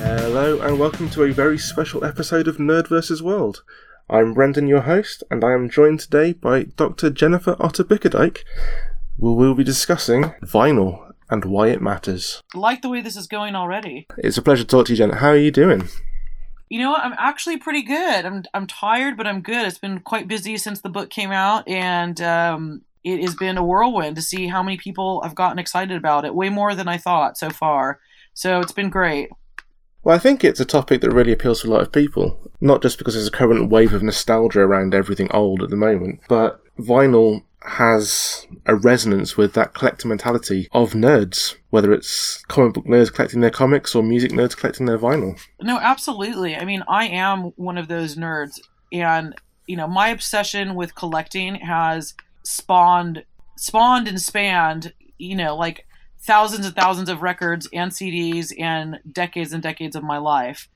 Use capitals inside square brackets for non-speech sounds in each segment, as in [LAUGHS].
Hello, and welcome to a very special episode of Nerd vs. World. I'm Brendan, your host, and I am joined today by Dr. Jennifer Otter Bickerdike. We will be discussing vinyl and why it matters. Like the way this is going already. It's a pleasure to talk to you, Jen. How are you doing? You know what? I'm actually pretty good. I'm I'm tired, but I'm good. It's been quite busy since the book came out, and um, it has been a whirlwind to see how many people have gotten excited about it. Way more than I thought so far. So it's been great. Well, I think it's a topic that really appeals to a lot of people, not just because there's a current wave of nostalgia around everything old at the moment, but vinyl has a resonance with that collector mentality of nerds, whether it's comic book nerds collecting their comics or music nerds collecting their vinyl. No, absolutely. I mean, I am one of those nerds, and you know, my obsession with collecting has spawned, spawned and spanned. You know, like thousands and thousands of records and CDs and decades and decades of my life.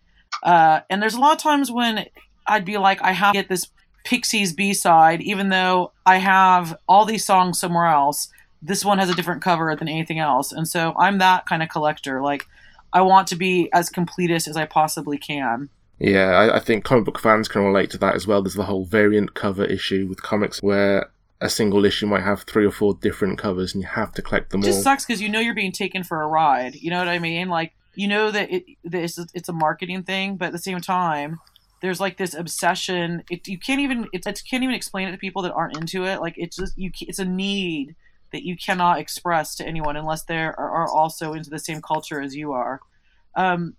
Uh, and there's a lot of times when I'd be like, I have to get this Pixies B side, even though I have all these songs somewhere else. This one has a different cover than anything else. And so I'm that kind of collector. Like, I want to be as completist as I possibly can. Yeah, I, I think comic book fans can relate to that as well. There's the whole variant cover issue with comics where a single issue might have three or four different covers and you have to collect them It all. just sucks because you know you're being taken for a ride. You know what I mean? Like, you know that, it, that it's, it's a marketing thing, but at the same time, there's like this obsession. It, you can't even it, it can't even explain it to people that aren't into it. Like it's just you. It's a need that you cannot express to anyone unless they are, are also into the same culture as you are. Um,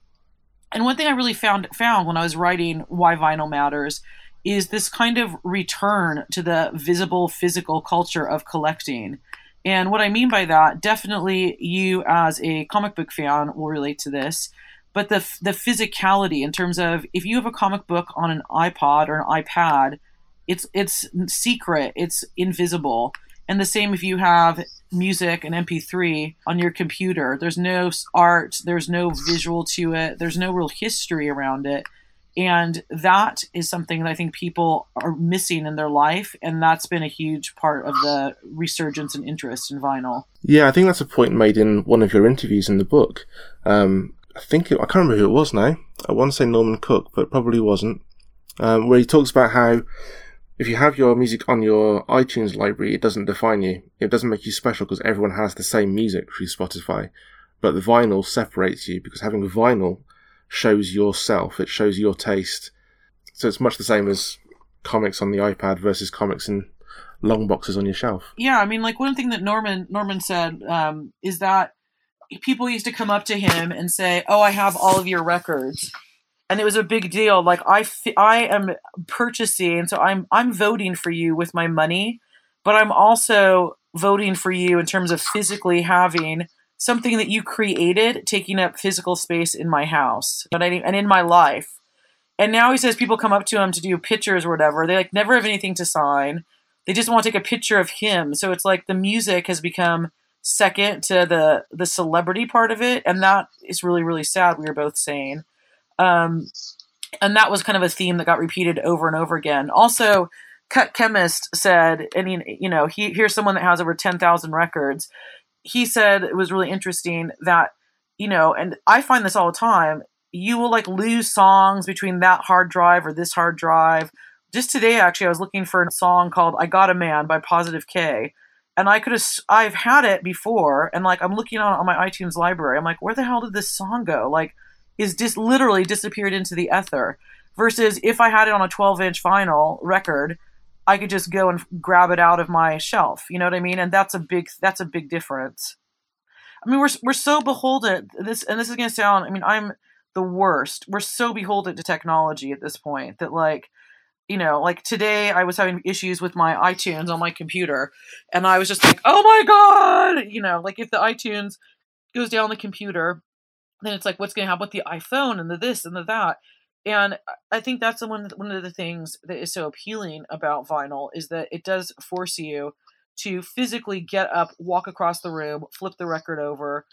and one thing I really found found when I was writing why vinyl matters is this kind of return to the visible physical culture of collecting. And what I mean by that, definitely you as a comic book fan will relate to this but the the physicality in terms of if you have a comic book on an iPod or an iPad, it's it's secret, it's invisible. And the same if you have music and MP3 on your computer. There's no art, there's no visual to it, there's no real history around it. And that is something that I think people are missing in their life. And that's been a huge part of the resurgence and interest in vinyl. Yeah, I think that's a point made in one of your interviews in the book. Um, I think it, I can't remember who it was now. I want to say Norman Cook, but probably wasn't. Um, where he talks about how if you have your music on your iTunes library, it doesn't define you. It doesn't make you special because everyone has the same music through Spotify. But the vinyl separates you because having vinyl shows yourself. It shows your taste. So it's much the same as comics on the iPad versus comics in long boxes on your shelf. Yeah, I mean, like one thing that Norman Norman said um, is that people used to come up to him and say, "Oh, I have all of your records," and it was a big deal. Like I, f- I am purchasing, so I'm I'm voting for you with my money, but I'm also voting for you in terms of physically having something that you created taking up physical space in my house and in my life. And now he says people come up to him to do pictures or whatever. They like never have anything to sign. They just want to take a picture of him. So it's like the music has become second to the the celebrity part of it and that is really really sad we were both saying um and that was kind of a theme that got repeated over and over again. Also cut chemist said and he, you know he here's someone that has over 10,000 records. He said it was really interesting that you know and i find this all the time you will like lose songs between that hard drive or this hard drive. Just today actually i was looking for a song called i got a man by positive k and I could have I've had it before and like I'm looking on, on my iTunes library I'm like where the hell did this song go? Like is just literally disappeared into the ether versus if I had it on a 12 inch vinyl record I could just go and grab it out of my shelf you know what I mean? And that's a big that's a big difference. I mean we're we're so beholden this and this is to sound I mean I'm the worst we're so beholden to technology at this point that like you know, like today I was having issues with my iTunes on my computer and I was just like, oh my God, you know, like if the iTunes goes down the computer, then it's like, what's going to happen with the iPhone and the this and the that. And I think that's one, one of the things that is so appealing about vinyl is that it does force you to physically get up, walk across the room, flip the record over,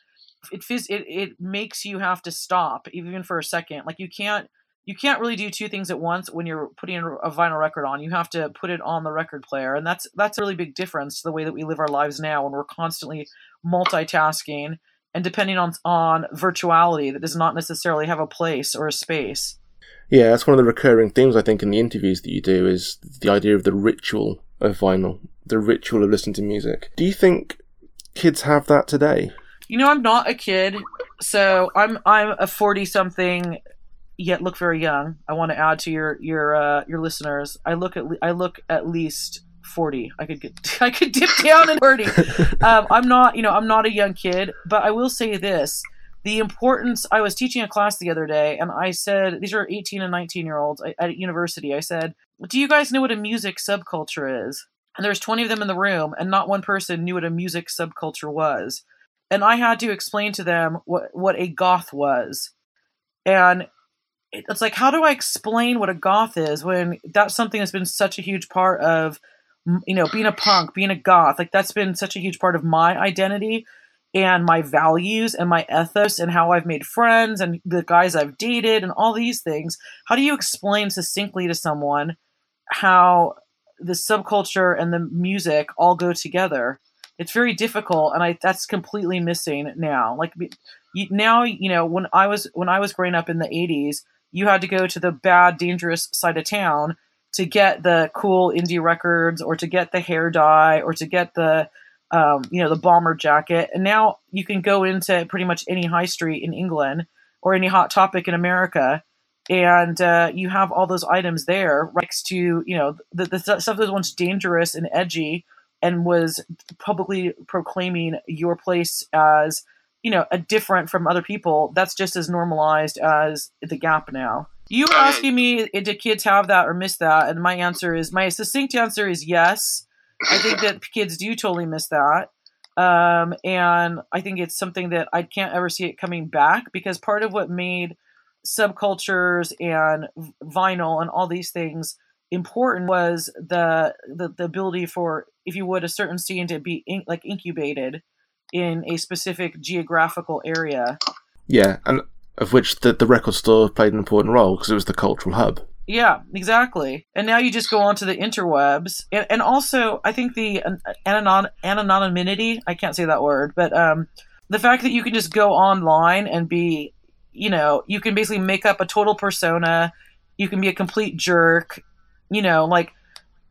it phys- it it makes you have to stop even for a second. Like you can't you can't really do two things at once when you're putting a vinyl record on. You have to put it on the record player, and that's that's a really big difference to the way that we live our lives now, when we're constantly multitasking and depending on on virtuality that does not necessarily have a place or a space. Yeah, that's one of the recurring themes I think in the interviews that you do is the idea of the ritual of vinyl, the ritual of listening to music. Do you think kids have that today? You know, I'm not a kid, so I'm I'm a forty something, yet look very young. I want to add to your your uh, your listeners. I look at I look at least forty. I could get [LAUGHS] I could dip down and forty. [LAUGHS] um, I'm not you know I'm not a young kid, but I will say this: the importance. I was teaching a class the other day, and I said these are 18 and 19 year olds at university. I said, "Do you guys know what a music subculture is?" And there's 20 of them in the room, and not one person knew what a music subculture was. And I had to explain to them what what a goth was, and it's like how do i explain what a goth is when that's something that's been such a huge part of you know being a punk being a goth like that's been such a huge part of my identity and my values and my ethos and how I've made friends and the guys I've dated and all these things. How do you explain succinctly to someone how the subculture and the music all go together? It's very difficult, and I that's completely missing now. Like now, you know, when I was when I was growing up in the '80s, you had to go to the bad, dangerous side of town to get the cool indie records, or to get the hair dye, or to get the um, you know, the bomber jacket. And now you can go into pretty much any high street in England or any hot topic in America, and uh, you have all those items there next to, you know, the, the stuff that was once dangerous and edgy and was publicly proclaiming your place as, you know, a different from other people. That's just as normalized as the Gap now. You were asking me, do kids have that or miss that? And my answer is, my succinct answer is yes I think that [LAUGHS] kids do totally miss that. Um, and I think it's something that I can't ever see it coming back because part of what made subcultures and vinyl and all these things important was the, the the ability for if you would a certain scene to be in, like incubated in a specific geographical area yeah and of which the, the record store played an important role because it was the cultural hub yeah, exactly. And now you just go on to the interwebs, and, and also I think the anon- anonymity. I can't say that word, but um, the fact that you can just go online and be, you know, you can basically make up a total persona. You can be a complete jerk. You know, like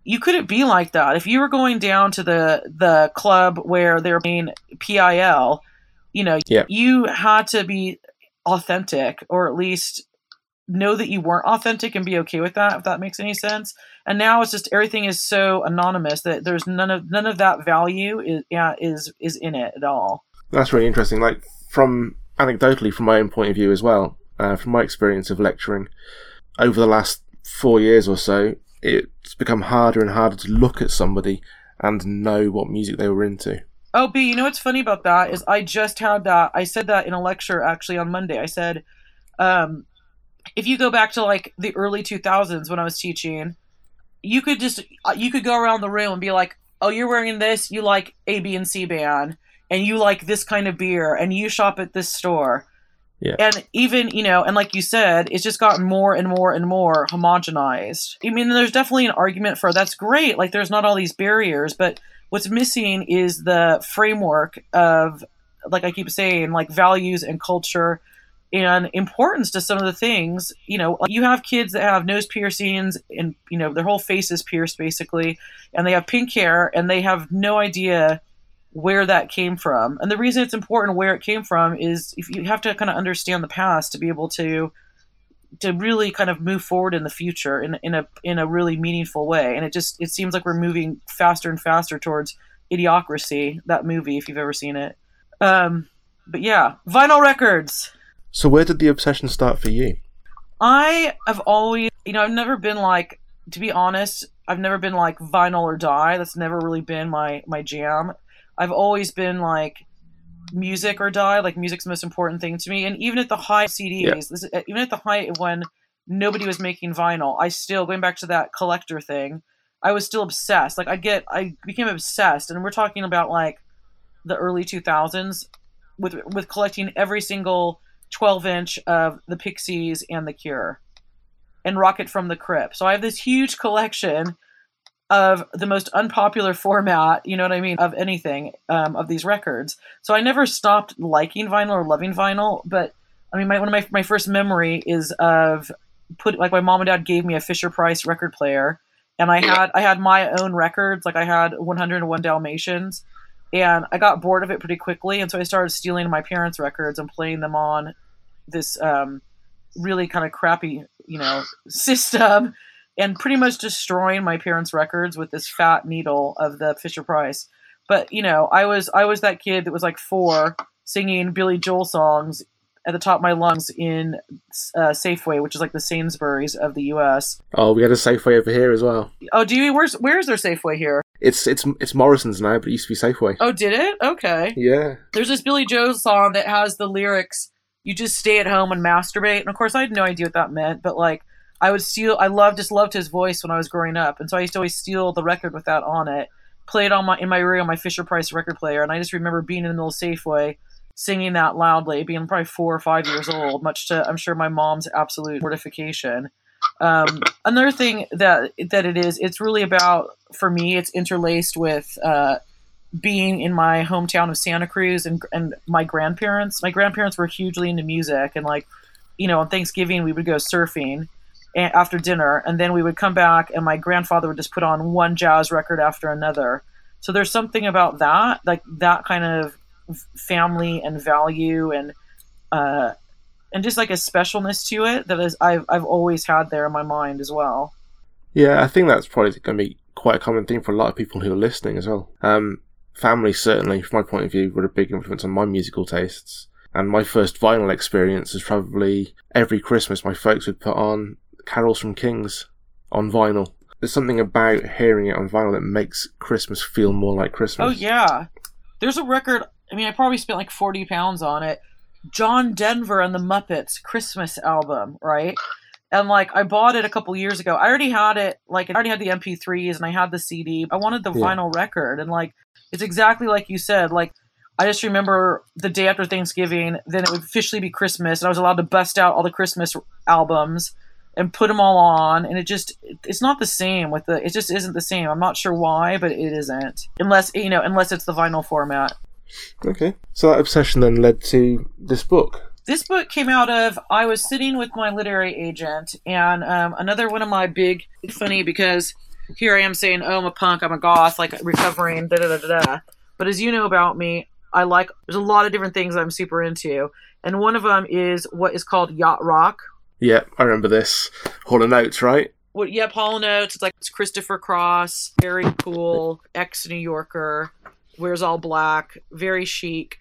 you couldn't be like that if you were going down to the the club where they're playing PIL. You know, yeah. you had to be authentic, or at least know that you weren't authentic and be okay with that if that makes any sense and now it's just everything is so anonymous that there's none of none of that value is yeah is is in it at all that's really interesting like from anecdotally from my own point of view as well uh, from my experience of lecturing over the last four years or so it's become harder and harder to look at somebody and know what music they were into oh b you know what's funny about that is i just had that i said that in a lecture actually on monday i said um, if you go back to like the early 2000s when I was teaching, you could just uh, you could go around the room and be like, "Oh, you're wearing this. You like A, B, and C band, and you like this kind of beer, and you shop at this store." Yeah. And even, you know, and like you said, it's just gotten more and more and more homogenized. I mean, there's definitely an argument for that's great. Like, there's not all these barriers, but what's missing is the framework of, like I keep saying, like values and culture and importance to some of the things. You know, you have kids that have nose piercings and, you know, their whole face is pierced basically, and they have pink hair and they have no idea where that came from. And the reason it's important where it came from is if you have to kind of understand the past to be able to to really kind of move forward in the future in, in a in a really meaningful way. And it just it seems like we're moving faster and faster towards Idiocracy, that movie, if you've ever seen it. Um, but yeah, vinyl records. So where did the obsession start for you? I have always, you know, I've never been like, to be honest, I've never been like vinyl or die. That's never really been my my jam. I've always been like music or die. Like music's the most important thing to me. And even at the height of CDs, yeah. this, uh, even at the height of when nobody was making vinyl, I still going back to that collector thing. I was still obsessed. Like I get, I became obsessed, and we're talking about like the early two thousands with with collecting every single 12 inch of the Pixies and the Cure, and Rocket from the Crypt. So I have this huge collection of the most unpopular format, you know what I mean, of anything um, of these records. So I never stopped liking vinyl or loving vinyl, but I mean, my, one of my my first memory is of put like my mom and dad gave me a Fisher Price record player, and I had I had my own records, like I had 101 Dalmatians, and I got bored of it pretty quickly, and so I started stealing my parents' records and playing them on this um, really kind of crappy, you know, [LAUGHS] system and pretty much destroying my parents' records with this fat needle of the Fisher Price. But you know, I was I was that kid that was like four singing Billy Joel songs at the top of my lungs in uh, Safeway, which is like the Sainsbury's of the U.S. Oh, we had a Safeway over here as well. Oh, do you? Where's where's their Safeway here? It's it's it's Morrison's now, but it used to be Safeway. Oh, did it? Okay. Yeah. There's this Billy Joel song that has the lyrics, "You just stay at home and masturbate," and of course I had no idea what that meant, but like I would steal. I loved just loved his voice when I was growing up, and so I used to always steal the record with that on it, play it on my in my room my Fisher Price record player, and I just remember being in the middle of Safeway, singing that loudly, being probably four or five years old, much to I'm sure my mom's absolute mortification. Um, another thing that that it is, it's really about for me. It's interlaced with uh, being in my hometown of Santa Cruz and and my grandparents. My grandparents were hugely into music, and like you know, on Thanksgiving we would go surfing after dinner, and then we would come back, and my grandfather would just put on one jazz record after another. So there's something about that, like that kind of family and value and uh, and just like a specialness to it that is I've I've always had there in my mind as well. Yeah, I think that's probably going to be quite a common thing for a lot of people who are listening as well. Um, family certainly, from my point of view, were a big influence on my musical tastes. And my first vinyl experience is probably every Christmas my folks would put on Carols from Kings on vinyl. There's something about hearing it on vinyl that makes Christmas feel more like Christmas. Oh yeah, there's a record. I mean, I probably spent like forty pounds on it. John Denver and the Muppets Christmas album, right? And like I bought it a couple years ago. I already had it, like I already had the MP3s and I had the CD. I wanted the yeah. vinyl record, and like it's exactly like you said. Like I just remember the day after Thanksgiving, then it would officially be Christmas, and I was allowed to bust out all the Christmas albums and put them all on and it just it's not the same with the it just isn't the same. I'm not sure why but it isn't. Unless you know unless it's the vinyl format. Okay. So that obsession then led to this book. This book came out of i was sitting with my literary agent and um, another one of my big funny because here i am saying oh i'm a punk i'm a goth like recovering da da da da but as you know about me i like there's a lot of different things i'm super into. And one of them is what is called yacht rock yeah, I remember this. Hall and Oates, right? Well, yep, Hall and Oates. It's like it's Christopher Cross, very cool, ex New Yorker, wears all black, very chic.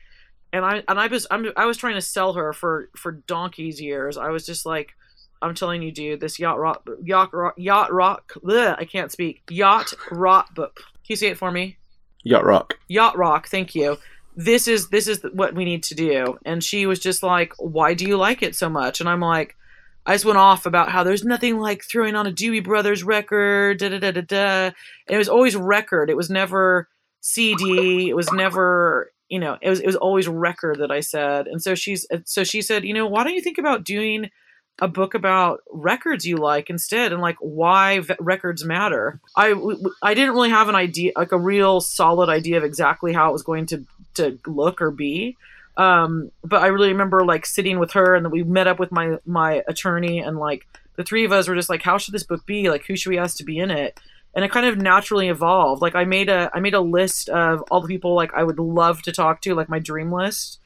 And I and I was I'm, I was trying to sell her for for donkey's years. I was just like, I'm telling you, dude, this yacht rock yacht rock yacht rock. Bleh, I can't speak. Yacht rock book. Can you say it for me? Yacht rock. Yacht rock. Thank you this is this is what we need to do and she was just like why do you like it so much and i'm like I just went off about how there's nothing like throwing on a Doobie Brothers record, da da da da da. And it was always record. It was never CD. It was never, you know, it was it was always record that I said. And so she's so she said, you know, why don't you think about doing a book about records you like instead and like why v- records matter. I I didn't really have an idea like a real solid idea of exactly how it was going to to look or be. Um, but I really remember like sitting with her and then we met up with my my attorney and like the three of us were just like, how should this book be? Like, who should we ask to be in it? And it kind of naturally evolved. Like, I made a I made a list of all the people like I would love to talk to, like my dream list.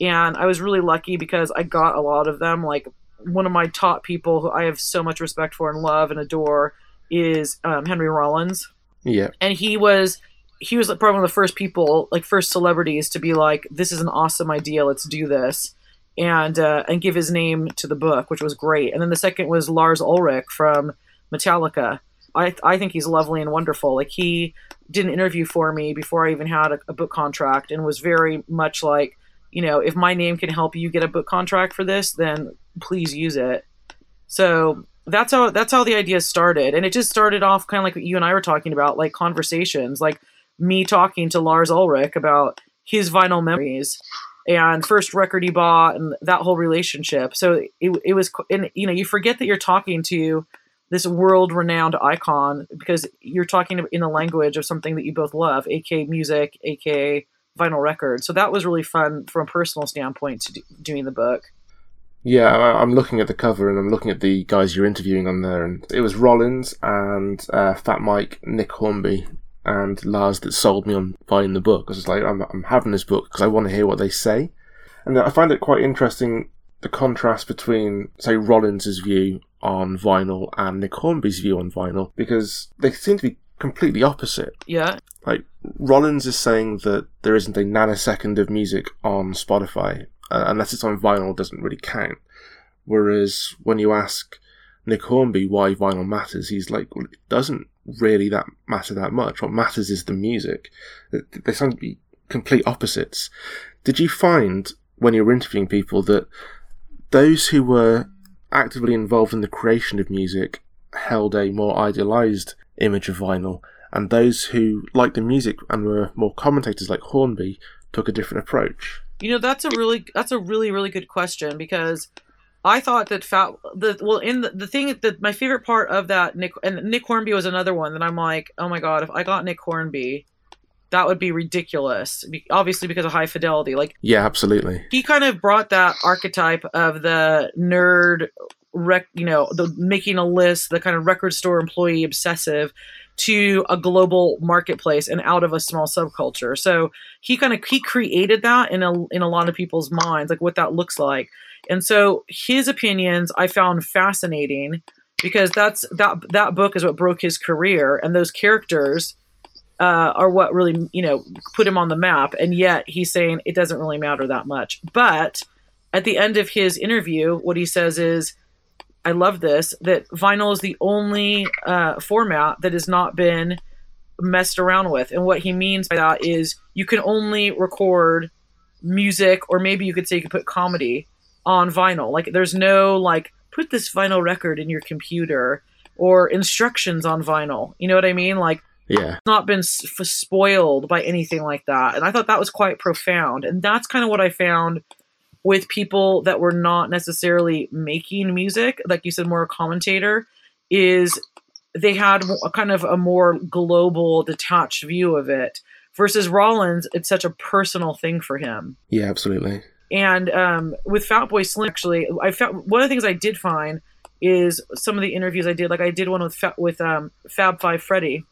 And I was really lucky because I got a lot of them. Like, one of my top people who I have so much respect for and love and adore is um, Henry Rollins. Yeah. And he was he was probably one of the first people, like first celebrities, to be like, "This is an awesome idea. Let's do this," and uh, and give his name to the book, which was great. And then the second was Lars Ulrich from Metallica. I I think he's lovely and wonderful. Like he did an interview for me before I even had a, a book contract, and was very much like, you know, if my name can help you get a book contract for this, then please use it. So that's how that's how the idea started, and it just started off kind of like what you and I were talking about, like conversations, like me talking to Lars Ulrich about his vinyl memories. and first record he bought and that whole relationship. So it, it was, and you know, you forget that you're talking to this world renowned icon because you're talking in the language of something that you both love, aka music, aka vinyl records. So that was really fun from a personal standpoint to do, doing the book. Yeah, I'm looking at the cover and I'm looking at the guys you're interviewing on there, and it was Rollins and uh, Fat Mike, Nick Hornby, and Lars that sold me on buying the book. I was like, I'm, I'm having this book because I want to hear what they say. And I find it quite interesting the contrast between, say, Rollins' view on vinyl and Nick Hornby's view on vinyl because they seem to be completely opposite. Yeah. Like, Rollins is saying that there isn't a nanosecond of music on Spotify, uh, unless it's on vinyl, doesn't really count. Whereas when you ask Nick Hornby why vinyl matters, he's like, well, it doesn't really that matter that much. What matters is the music. They sound to be complete opposites. Did you find when you were interviewing people that those who were actively involved in the creation of music held a more idealized image of vinyl, and those who liked the music and were more commentators like Hornby took a different approach? You know, that's a really that's a really really good question because I thought that fat the well in the, the thing that my favorite part of that Nick and Nick Hornby was another one that I'm like, oh my god, if I got Nick Hornby, that would be ridiculous. Obviously because of high fidelity. Like Yeah, absolutely. He kind of brought that archetype of the nerd rec you know, the making a list, the kind of record store employee obsessive to a global marketplace and out of a small subculture. So he kind of he created that in a in a lot of people's minds, like what that looks like. And so his opinions I found fascinating because that's that that book is what broke his career. And those characters uh, are what really you know put him on the map. And yet he's saying it doesn't really matter that much. But at the end of his interview what he says is i love this that vinyl is the only uh, format that has not been messed around with. And what he means by that is you can only record music or maybe you could say you could put comedy on vinyl. Like there's no like put this vinyl record in your computer or instructions on vinyl. You know what I mean? Like yeah, not been s- spoiled by anything like that. And I thought that was quite profound. And that's kind of what I found with people that were not necessarily making music, like you said, more a commentator, is they had a kind of a more global, detached view of it. Versus Rollins, it's such a personal thing for him. Yeah, absolutely. And um, with Fatboy Slim, actually, I found one of the things I did find is some of the interviews I did. Like I did one with with um, Fab Five Freddy,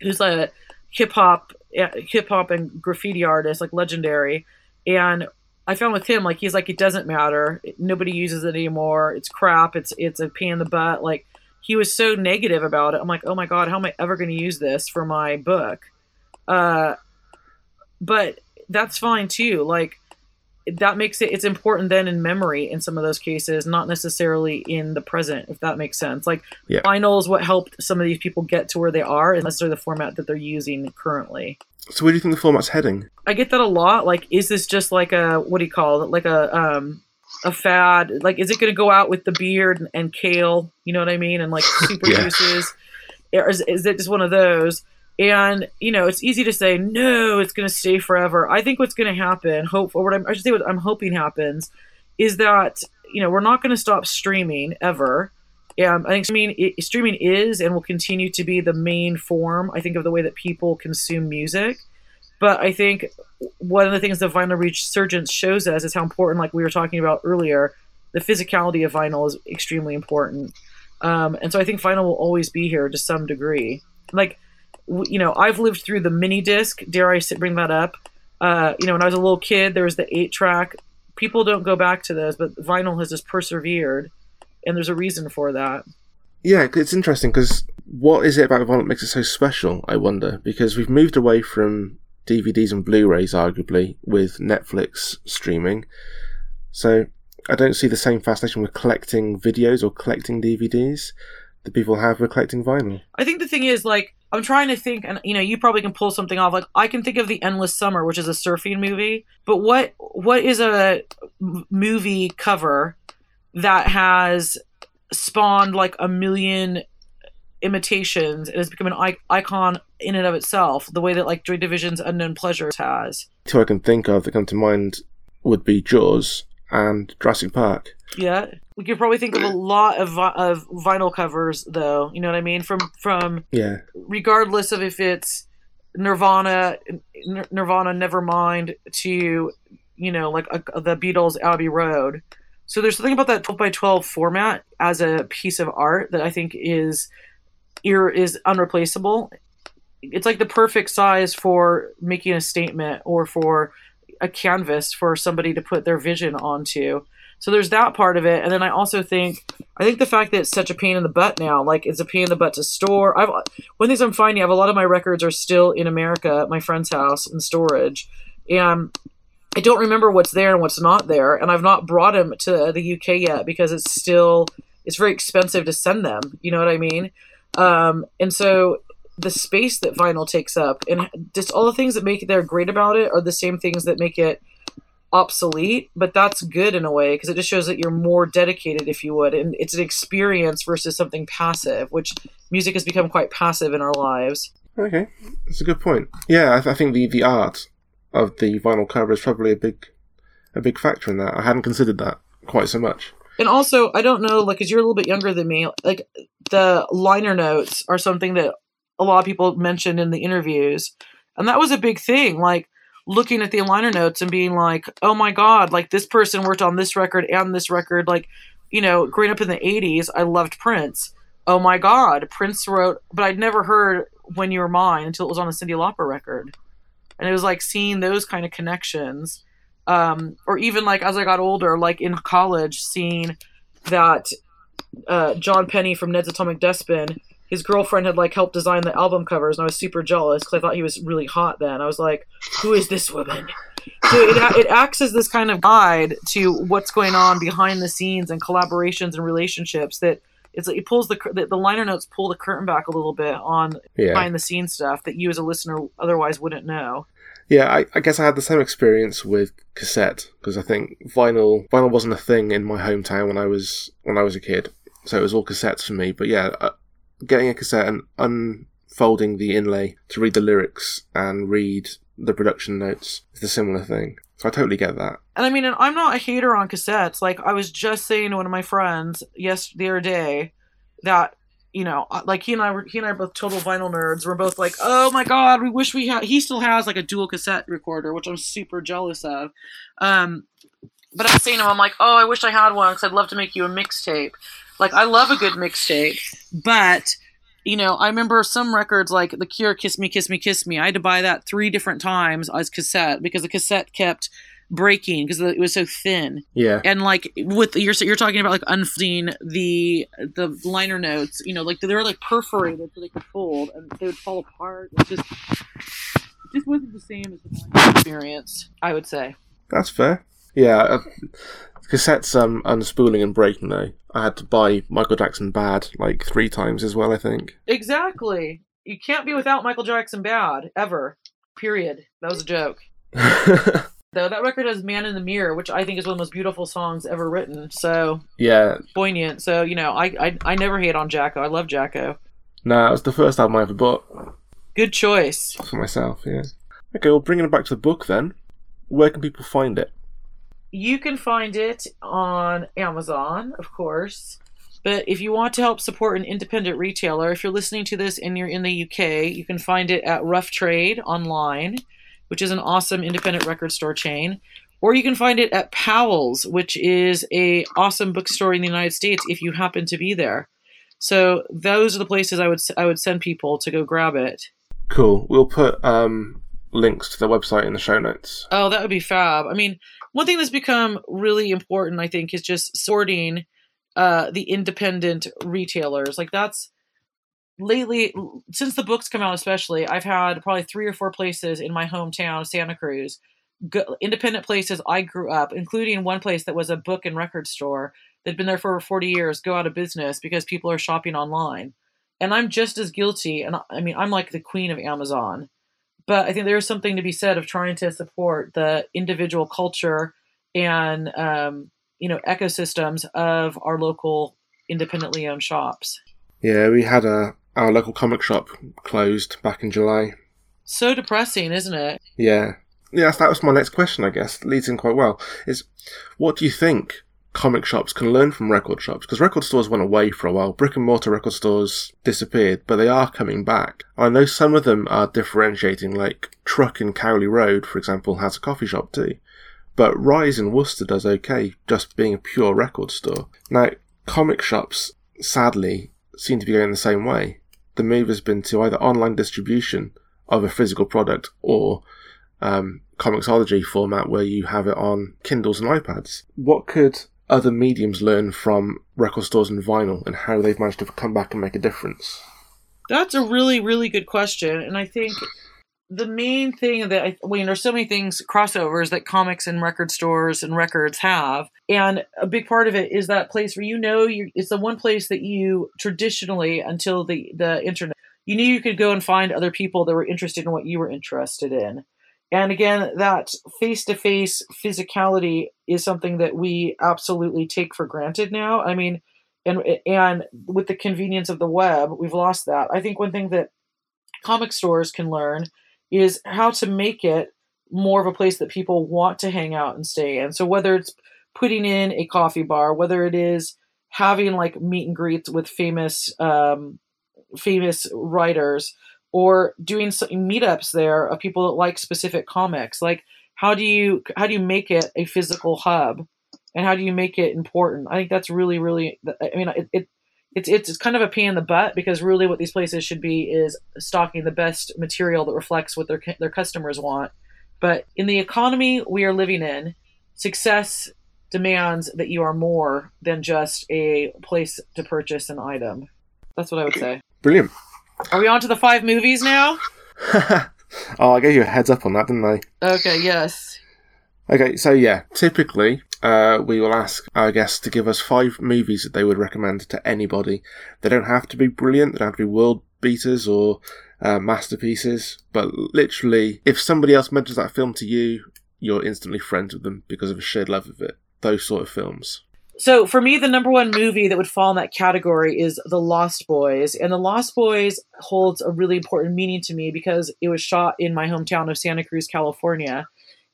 who's a hip hop hip hop and graffiti artist, like legendary. And I found with him, like he's like it doesn't matter. Nobody uses it anymore. It's crap. It's it's a pain in the butt. Like he was so negative about it. I'm like, oh my god, how am I ever going to use this for my book? Uh, but that's fine too. Like that makes it it's important then in memory in some of those cases not necessarily in the present if that makes sense. Like yeah. vinyl is what helped some of these people get to where they are unless they're the format that they're using currently. So where do you think the format's heading? I get that a lot. Like is this just like a what do you call it? Like a um a fad? Like is it going to go out with the beard and, and, kale? You know what i mean? And like super [LAUGHS] yeah. juices? Is, is it just one of those and you know, it's easy to say no, it's going to stay forever. I think what's going to happen, hope, or what I'm, I should say, what I'm hoping happens, is that you know we're not going to stop streaming ever. Um, I think streaming, it, streaming is and will continue to be the main form. I think of the way that people consume music. But I think one of the things that vinyl resurgence shows us is how important, like we were talking about earlier, the physicality of vinyl is extremely important. Um, and so I think vinyl will always be here to some degree. Like you know, I've lived through the mini disc. Dare I bring that up? Uh, you know, when I was a little kid, there was the eight track. People don't go back to those, but vinyl has just persevered, and there's a reason for that. Yeah, it's interesting because what is it about vinyl that makes it so special? I wonder because we've moved away from DVDs and Blu-rays, arguably, with Netflix streaming. So I don't see the same fascination with collecting videos or collecting DVDs that people have with collecting vinyl. I think the thing is like I'm trying to think, and you know, you probably can pull something off. Like I can think of the Endless Summer, which is a surfing movie. But what what is a movie cover that has spawned like a million imitations and has become an icon in and of itself? The way that like Joy Division's Unknown Pleasures has. Two I can think of that come to mind would be Jaws and Jurassic Park. Yeah, we could probably think of a [CLEARS THROAT] lot of vi- of vinyl covers, though. You know what I mean? From from Yeah, regardless of if it's Nirvana, Nir- Nirvana, Nevermind, to you know like a, the Beatles, Abbey Road. So there's something about that 12 by 12 format as a piece of art that I think is ear is unreplaceable. It's like the perfect size for making a statement or for a canvas for somebody to put their vision onto. So there's that part of it, and then I also think I think the fact that it's such a pain in the butt now, like it's a pain in the butt to store. I've one things I'm finding, I have a lot of my records are still in America at my friend's house in storage, and I don't remember what's there and what's not there, and I've not brought them to the UK yet because it's still it's very expensive to send them. You know what I mean? Um, and so the space that vinyl takes up and just all the things that make it there great about it are the same things that make it obsolete but that's good in a way because it just shows that you're more dedicated if you would and it's an experience versus something passive which music has become quite passive in our lives okay, that's a good point. Yeah, I, th- I think the the art of the vinyl cover is probably a big a big factor in that. I hadn't considered that quite so much. and also i don't know like because you're a little bit younger than me like the liner notes are something that a lot of people mentioned in the interviews. And that was a big thing like looking at the liner notes and being like oh my god like this person worked on this record and this record like you know growing up in the 80s i loved prince. Oh my god prince wrote but i'd never heard when you were mine until it was on a Cyndi Lauper record. And it was like seeing those kind of connections um, or even like as I got older, like in college, seeing that uh, Jonn Penney from Ned's Atomic Dustbin, his girlfriend had like helped design the album covers, and I was super jealous because I thought he was really hot. Then I was like, "Who is this woman?" So it it acts as this kind of guide to what's going on behind the scenes and collaborations and relationships that. It's like it pulls the, the the liner notes pull the curtain back a little bit on Yeah, behind the scenes stuff that you as a listener otherwise wouldn't know. yeah. I, I guess I had the same experience with cassette because I think vinyl vinyl wasn't a thing in my hometown when I was when I was a kid, so it was all cassettes for me. But yeah, uh, getting a cassette and unfolding the inlay to read the lyrics and read the production notes is a similar thing. So I totally get that. And I mean, and I'm not a hater on cassettes. Like I was just saying to one of my friends yes the other day that you know, uh, like he and I were he and I are both total vinyl nerds. We're both like, oh my god, we wish we had. He still has like a dual cassette recorder, which I'm super jealous of. Um, but I was saying to him, I'm like, oh, I wish I had one because I'd love to make you a mixtape. Like I love a good mixtape, but you know, I remember some records like The Cure, Kiss Me, Kiss Me, Kiss Me. I had to buy that three different times as cassette because the cassette kept breaking because it was so thin. Yeah, And like with you're you're talking about like unfolding the the liner notes, you know, like they were like perforated so they could fold and they would fall apart. It just it just wasn't the same as the experience. I would say. that's fair. Yeah, uh, cassettes um unspooling and breaking though. I had to buy Michael Jackson Bad like three times as well. I think. Exactly. You can't be without Michael Jackson bad ever. Period. That was a joke. [LAUGHS] Though that record has "Man in the Mirror," which I think is one of the most beautiful songs ever written. So yeah, poignant. So you know, I I, I never hate on Jacko. I love Jacko. no, it was the first album I ever bought Good choice. for myself. Yeah. Okay, well, bringing it back to the book then. Where can people find it? You can find it on Amazon, of course. But if you want to help support an independent retailer, if you're listening to this and you're in the UK, you can find it at Rough Trade online, which is an awesome independent record store chain. Or you can find it at Powell's, which is a awesome bookstore in the United States if you happen to be there. So those are the places I would I would send people to go grab it. Cool. We'll put um links to the website in the show notes. Oh, that would be fab. I mean, one thing that's become really important, I think, is just sorting uh, the independent retailers. Like that's lately, since the books come out, especially, I've had probably three or four places in my hometown, Santa Cruz, go, independent places I grew up, including one place that was a book and record store that'd been there for over 40 years, go out of business because people are shopping online. And I'm just as guilty. And I mean, I'm like the queen of Amazon but I think there's something to be said of trying to support the individual culture and um, you know ecosystems of our local independently owned shops. Yeah, we had a our local comic shop closed back in July. So depressing, isn't it? Yeah, yes, that was my next question. I guess leads in quite well. Is what do you think comic shops can learn from record shops? Because record stores went away for a while. Brick and mortar record stores disappeared, but they are coming back. I know some of them are differentiating, like Truck in Cowley Road, for example, has a coffee shop too. But Rise in Worcester does okay, just being a pure record store. Now, comic shops, sadly, seem to be going the same way. The move has been to either online distribution of a physical product or um, Comixology format where you have it on Kindles and iPads. What could other mediums learn from record stores and vinyl and how they've managed to come back and make a difference? That's a really, really good question. And I think the main thing that I, mean, there's so many things crossovers that comics and record stores and records have, and a big part of it is that place where you know you it's the one place that you traditionally until the the internet you knew you could go and find other people that were interested in what you were interested in. And again, that face to face physicality is something that we absolutely take for granted now. I mean, and and with the convenience of the web, we've lost that. I think one thing that comic stores can learn is how to make it more of a place that people want to hang out and stay in. So whether it's putting in a coffee bar, whether it is having like meet and greets with famous um, famous writers, or doing meetups there of people that like specific comics, like how do you how do you make it a physical hub, and how do you make it important? I think that's really really. I mean, it, it it's it's kind of a pain in the butt because really what these places should be is stocking the best material that reflects what their their customers want. But in the economy we are living in, success demands that you are more than just a place to purchase an item. That's what I would say. Brilliant. Are we on to the five movies now? [LAUGHS] oh, I gave you a heads up on that, didn't I? Okay, yes. Okay, so yeah, typically uh, we will ask our guests to give us five movies that they would recommend to anybody. They don't have to be brilliant, they don't have to be world beaters or uh, masterpieces, but literally, if somebody else mentions that film to you, you're instantly friends with them because of a shared love of it. Those sort of films. So for me, the number one movie that would fall in that category is The Lost Boys, and The Lost Boys holds a really important meaning to me because it was shot in my hometown of Santa Cruz, California,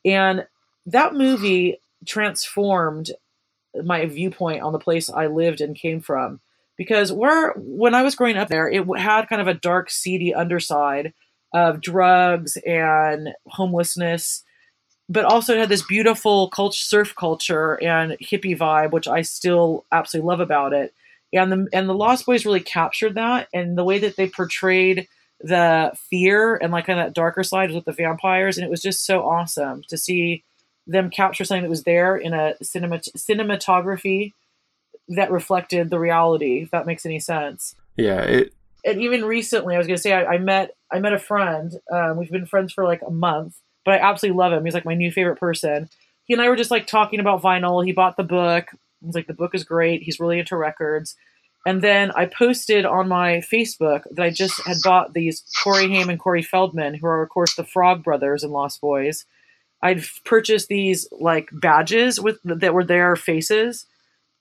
and that movie transformed my viewpoint on the place I lived and came from. Because where when I was growing up there, it had kind of a dark, seedy underside of drugs and homelessness, but also it had this beautiful culture, surf culture and hippie vibe, which I still absolutely love about it. And the and the Lost Boys really captured that, and the way that they portrayed the fear and like kind of that darker side with the vampires, and it was just so awesome to see them capture something that was there in a cinemat- cinematography that reflected the reality. If that makes any sense. Yeah. It... And even recently, I was going to say I, I, met I met a friend. Um, we've been friends for like a month, but I absolutely love him. He's like my new favorite person. He and I were just like talking about vinyl. He bought the book. He's like the book is great. He's really into records. And then I posted on my Facebook that I just had bought these Corey Haim and Corey Feldman, who are of course the Frog Brothers in Lost Boys I'd purchased these like badges with that were their faces.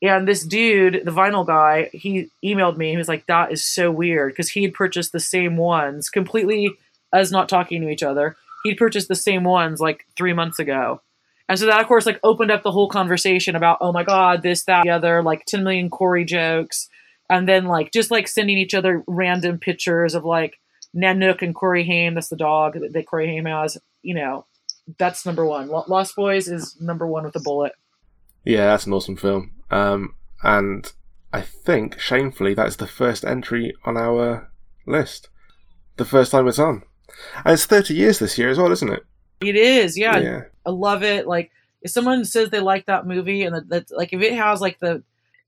And this dude, the vinyl guy, he emailed me. He was like, "That is so weird," because he had purchased the same ones, completely as not talking to each other. He'd purchased the same ones like three months ago, and so that, of course, like opened up the whole conversation about, "Oh my god, this, that, the other," like ten million Corey jokes, and then like just like sending each other random pictures of like Nanook and Corey Haim. That's the dog that, that Corey Haim has. You know, that's number one. Lost Boys is number one with a bullet. Yeah, that's an awesome film. Um, and I think, shamefully, that's the first entry on our list. The first time it's on. And it's 30 years this year as well, isn't it? It is, yeah. yeah. I love it. Like, if someone says they like that movie and that, that like, if it has, like, the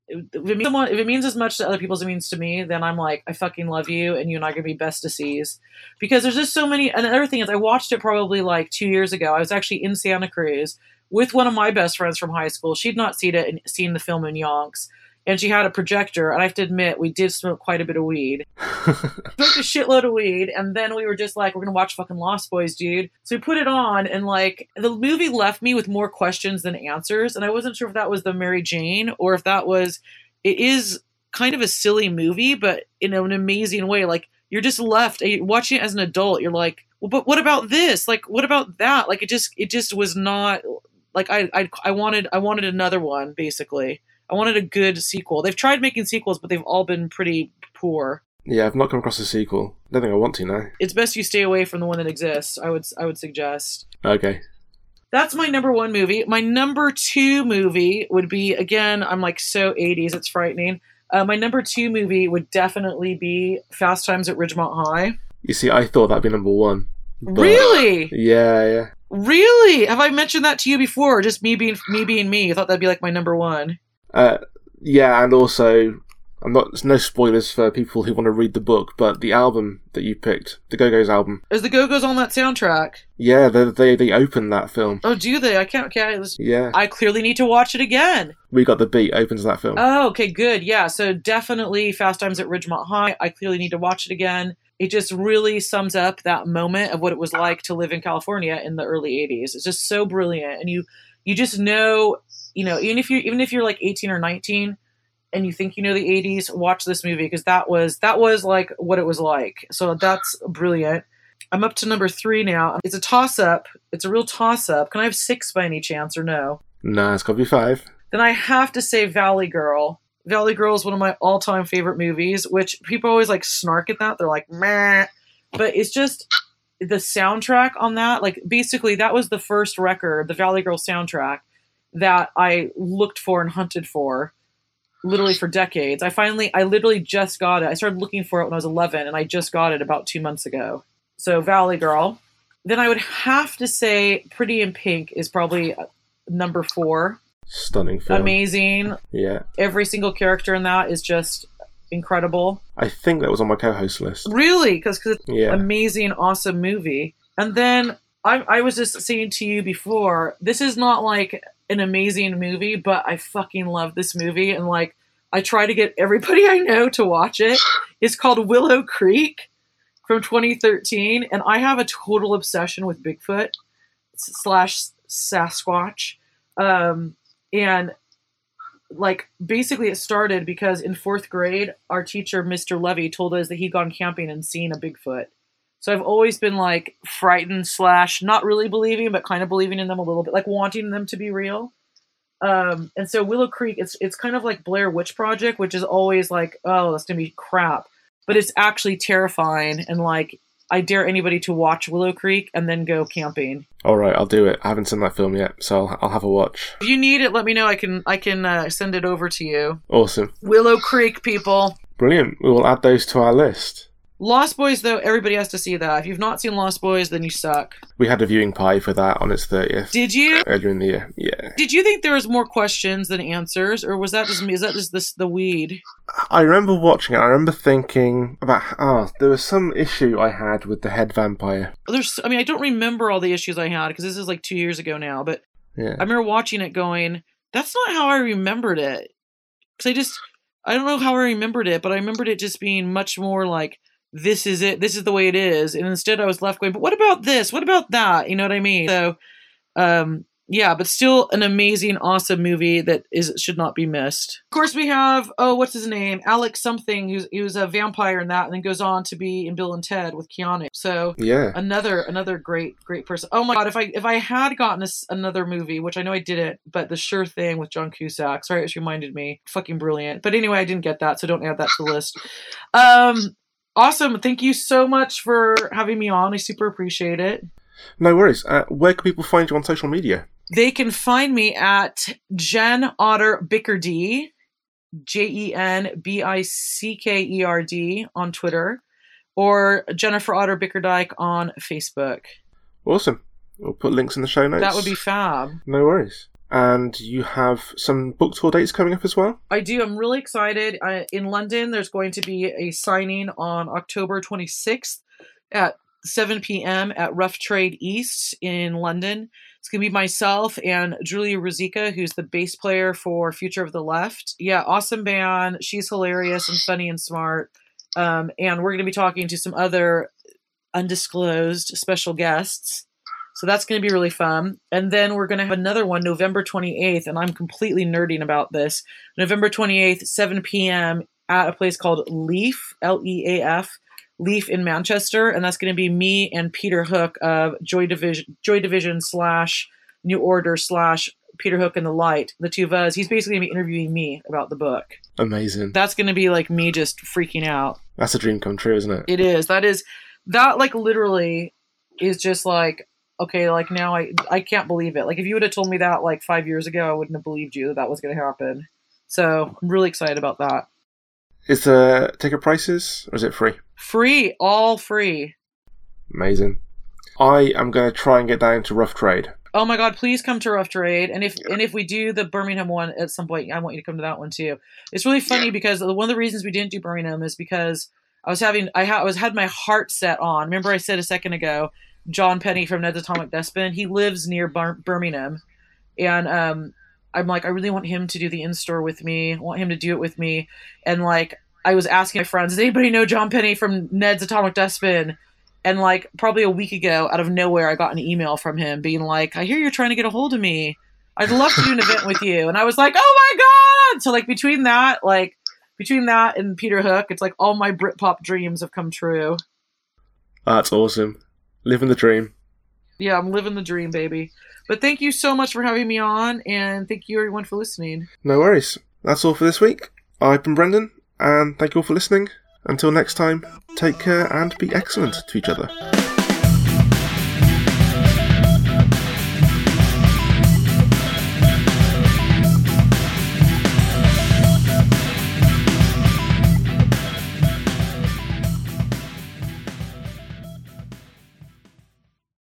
if it, means someone, if it means as much to other people as it means to me, then I'm like, I fucking love you, and you and I are gonna be best to sees. Because there's just so many. And another thing is, I watched it probably like two years ago. I was actually in Santa Cruz with one of my best friends from high school. She'd not seen it and seen the film in Yonks, and she had a projector. And I have to admit, we did smoke quite a bit of weed. [LAUGHS] Smoked a shitload of weed, and then we were just like, we're gonna watch fucking Lost Boys, dude. So we put it on, and like the movie left me with more questions than answers, and I wasn't sure if that was the Mary Jane or if that was. It is kind of a silly movie, but in an amazing way. Like you're just left watching it as an adult. You're like, well, but what about this? Like, what about that? Like, it just it just was not like I I I wanted I wanted another one basically. I wanted a good sequel. They've tried making sequels, but they've all been pretty poor. Yeah, I've not come across a sequel. don't think I want to now. It's best you stay away from the one that exists. I would I would suggest. Okay. That's my number one movie. My number two movie would be again. I'm like so 80s. It's frightening. Uh, my number two movie would definitely be Fast Times at Ridgemont High. You see, I thought that'd be number one. but- Really, Yeah, yeah. really. Have I mentioned that to you before? Just me being me being me. I thought that'd be like my number one. Uh, yeah, and also, I'm not. There's no spoilers for people who want to read the book, but the album that you picked, the Go Go's album, Is the Go Go's on that soundtrack? yeah, they they, they opened that film. Oh, do they? I can't. Okay, I, was, Yeah, I clearly need to watch it again. we got the beat opens that film. Oh, okay, good. Yeah, so definitely Fast Times at Ridgemont High. I clearly need to watch it again. It just really sums up that moment of what it was like to live in California in the early 80s. It's just so brilliant and you you just know, you know, even if you even if you're like 18 or 19 and you think you know the 80s, watch this movie because that was that was like what it was like. So that's brilliant. I'm up to number 3 now. It's a toss up. It's a real toss up. Can I have 6 by any chance or no? nah, it's got to be five. then I have to say Valley Girl. Valley Girl is one of my all-time favorite movies, which people always like snark at that. They're like, meh. But it's just the soundtrack on that. Like, basically, that was the first record, the Valley Girl soundtrack, that I looked for and hunted for literally for decades. I finally, I literally just got it. I started looking for it when I was 11, and I just got it about two months ago. So, Valley Girl. Then I would have to say Pretty in Pink is probably uh, number four. Stunning film. Amazing Yeah, every single character in that is just incredible. I think that was on my co-host list. Really, because it's Yeah, amazing, awesome movie. And then I, I was just saying to you before, this is not like an amazing movie, but I fucking love this movie, and like I try to get everybody [LAUGHS] I know to watch it. It's called Willow Creek from 2013, and I have a total obsession with Bigfoot slash Sasquatch. Um, and like basically it started because in fourth grade our teacher mr levy told us that he'd gone camping and seen a bigfoot so i've always been like frightened slash not really believing but kind of believing in them a little bit like wanting them to be real um, and so willow creek it's it's kind of like blair witch project which is always like oh that's gonna be crap but it's actually terrifying and like i dare anybody to watch willow creek and then go camping all right, I'll do it. I haven't seen that film yet, so I'll, I'll have a watch. if you need it let me know i can i can uh, send it over to you Awesome, willow creek people brilliant. We will add those to our list. Lost Boys, though, everybody has to see that. If you've not seen Lost Boys, then you suck. We had a viewing party for that on its thirtieth Did you? earlier in the year. Yeah, Did you think there was more questions than answers, or was that just me? Is that just this the weed? I remember watching it. I remember thinking about oh, there was some issue I had with the head vampire. There's, I mean, I don't remember all the issues I had because this is like two years ago now. But Yeah, I remember watching it, going, "That's not how I remembered it." Because I just, I don't know how I remembered it, but I remembered it just being much more like, "This is it. This is the way it is." And instead, I was left going, "But what about this? What about that?" You know what I mean? So, um, yeah, but still an amazing, awesome movie that is should not be missed. Of course, we have oh, what's his name, Alex something, who's he was a vampire in that, and then goes on to be in Bill and Ted with Keanu. So yeah. another another great great person. Oh my god, if I if I had gotten this another movie, which I know I didn't, but The Sure Thing with John Cusack. Sorry, it reminded me. Fucking brilliant. But anyway, I didn't get that, so don't add that to the list. Um. Awesome. Thank you so much for having me on. I super appreciate it. No worries. Uh, where can people find you on social media? They can find me at Jen Otter Bickerd, J E N B I C K E R D on Twitter, or Jennifer Otter Bickerdike on Facebook. Awesome. We'll put links in the show notes. That would be fab. No worries. And you have some book tour dates coming up as well? I do. I'm really excited. In London, there's going to be a signing on October 26th at 7 p.m. at Rough Trade East in London. It's going to be myself and Julia Ruzicka, who's the bass player for Future of the Left. Yeah, awesome band. She's hilarious and funny and smart. Um, and we're going to be talking to some other undisclosed special guests. So that's going to be really fun. And then we're going to have another one November 28th, and I'm completely nerding about this. November 28th, 7 p.m. at a place called Leaf, L E A F, Leaf in Manchester, and that's going to be me and Peter Hook of Joy Division, Joy Division slash New Order slash Peter Hook and the Light, the two of us. He's basically going to be interviewing me about the book. Amazing. That's going to be like me just freaking out. That's a dream come true, isn't it? It is. That is that like literally is just like okay, like now I I can't believe it. Like if you would have told me that like five years ago, I wouldn't have believed you that that was going to happen. So I'm really excited about that. Is the ticket prices or is it free? Free, all free. Amazing. I am going to try and get down to Rough Trade. Oh my god, please come to Rough Trade. And if and if we do the Birmingham one at some point, I want you to come to that one too. It's really funny because one of the reasons we didn't do Birmingham is because I was having I, ha- I was had my heart set on. Remember I said a second ago, Jonn Penney from Ned's Atomic Dustbin. He lives near Birmingham, and um, I'm like, I really want him to do the in store with me. I want him to do it with me. And like, I was asking my friends, does anybody know Jonn Penney from Ned's Atomic Dustbin? And like, probably a week ago, out of nowhere, I got an email from him being like, I hear you're trying to get a hold of me. I'd love to do an event with you. And I was like, oh my God. So like between that, like between that and Peter Hook, it's like all my Britpop dreams have come true. That's awesome. Living the dream. Yeah, I'm living the dream, baby. But thank you so much for having me on, and thank you everyone for listening. No worries. That's all for this week. I've been Brendan, and thank you all for listening. Until next time, take care and be excellent to each other.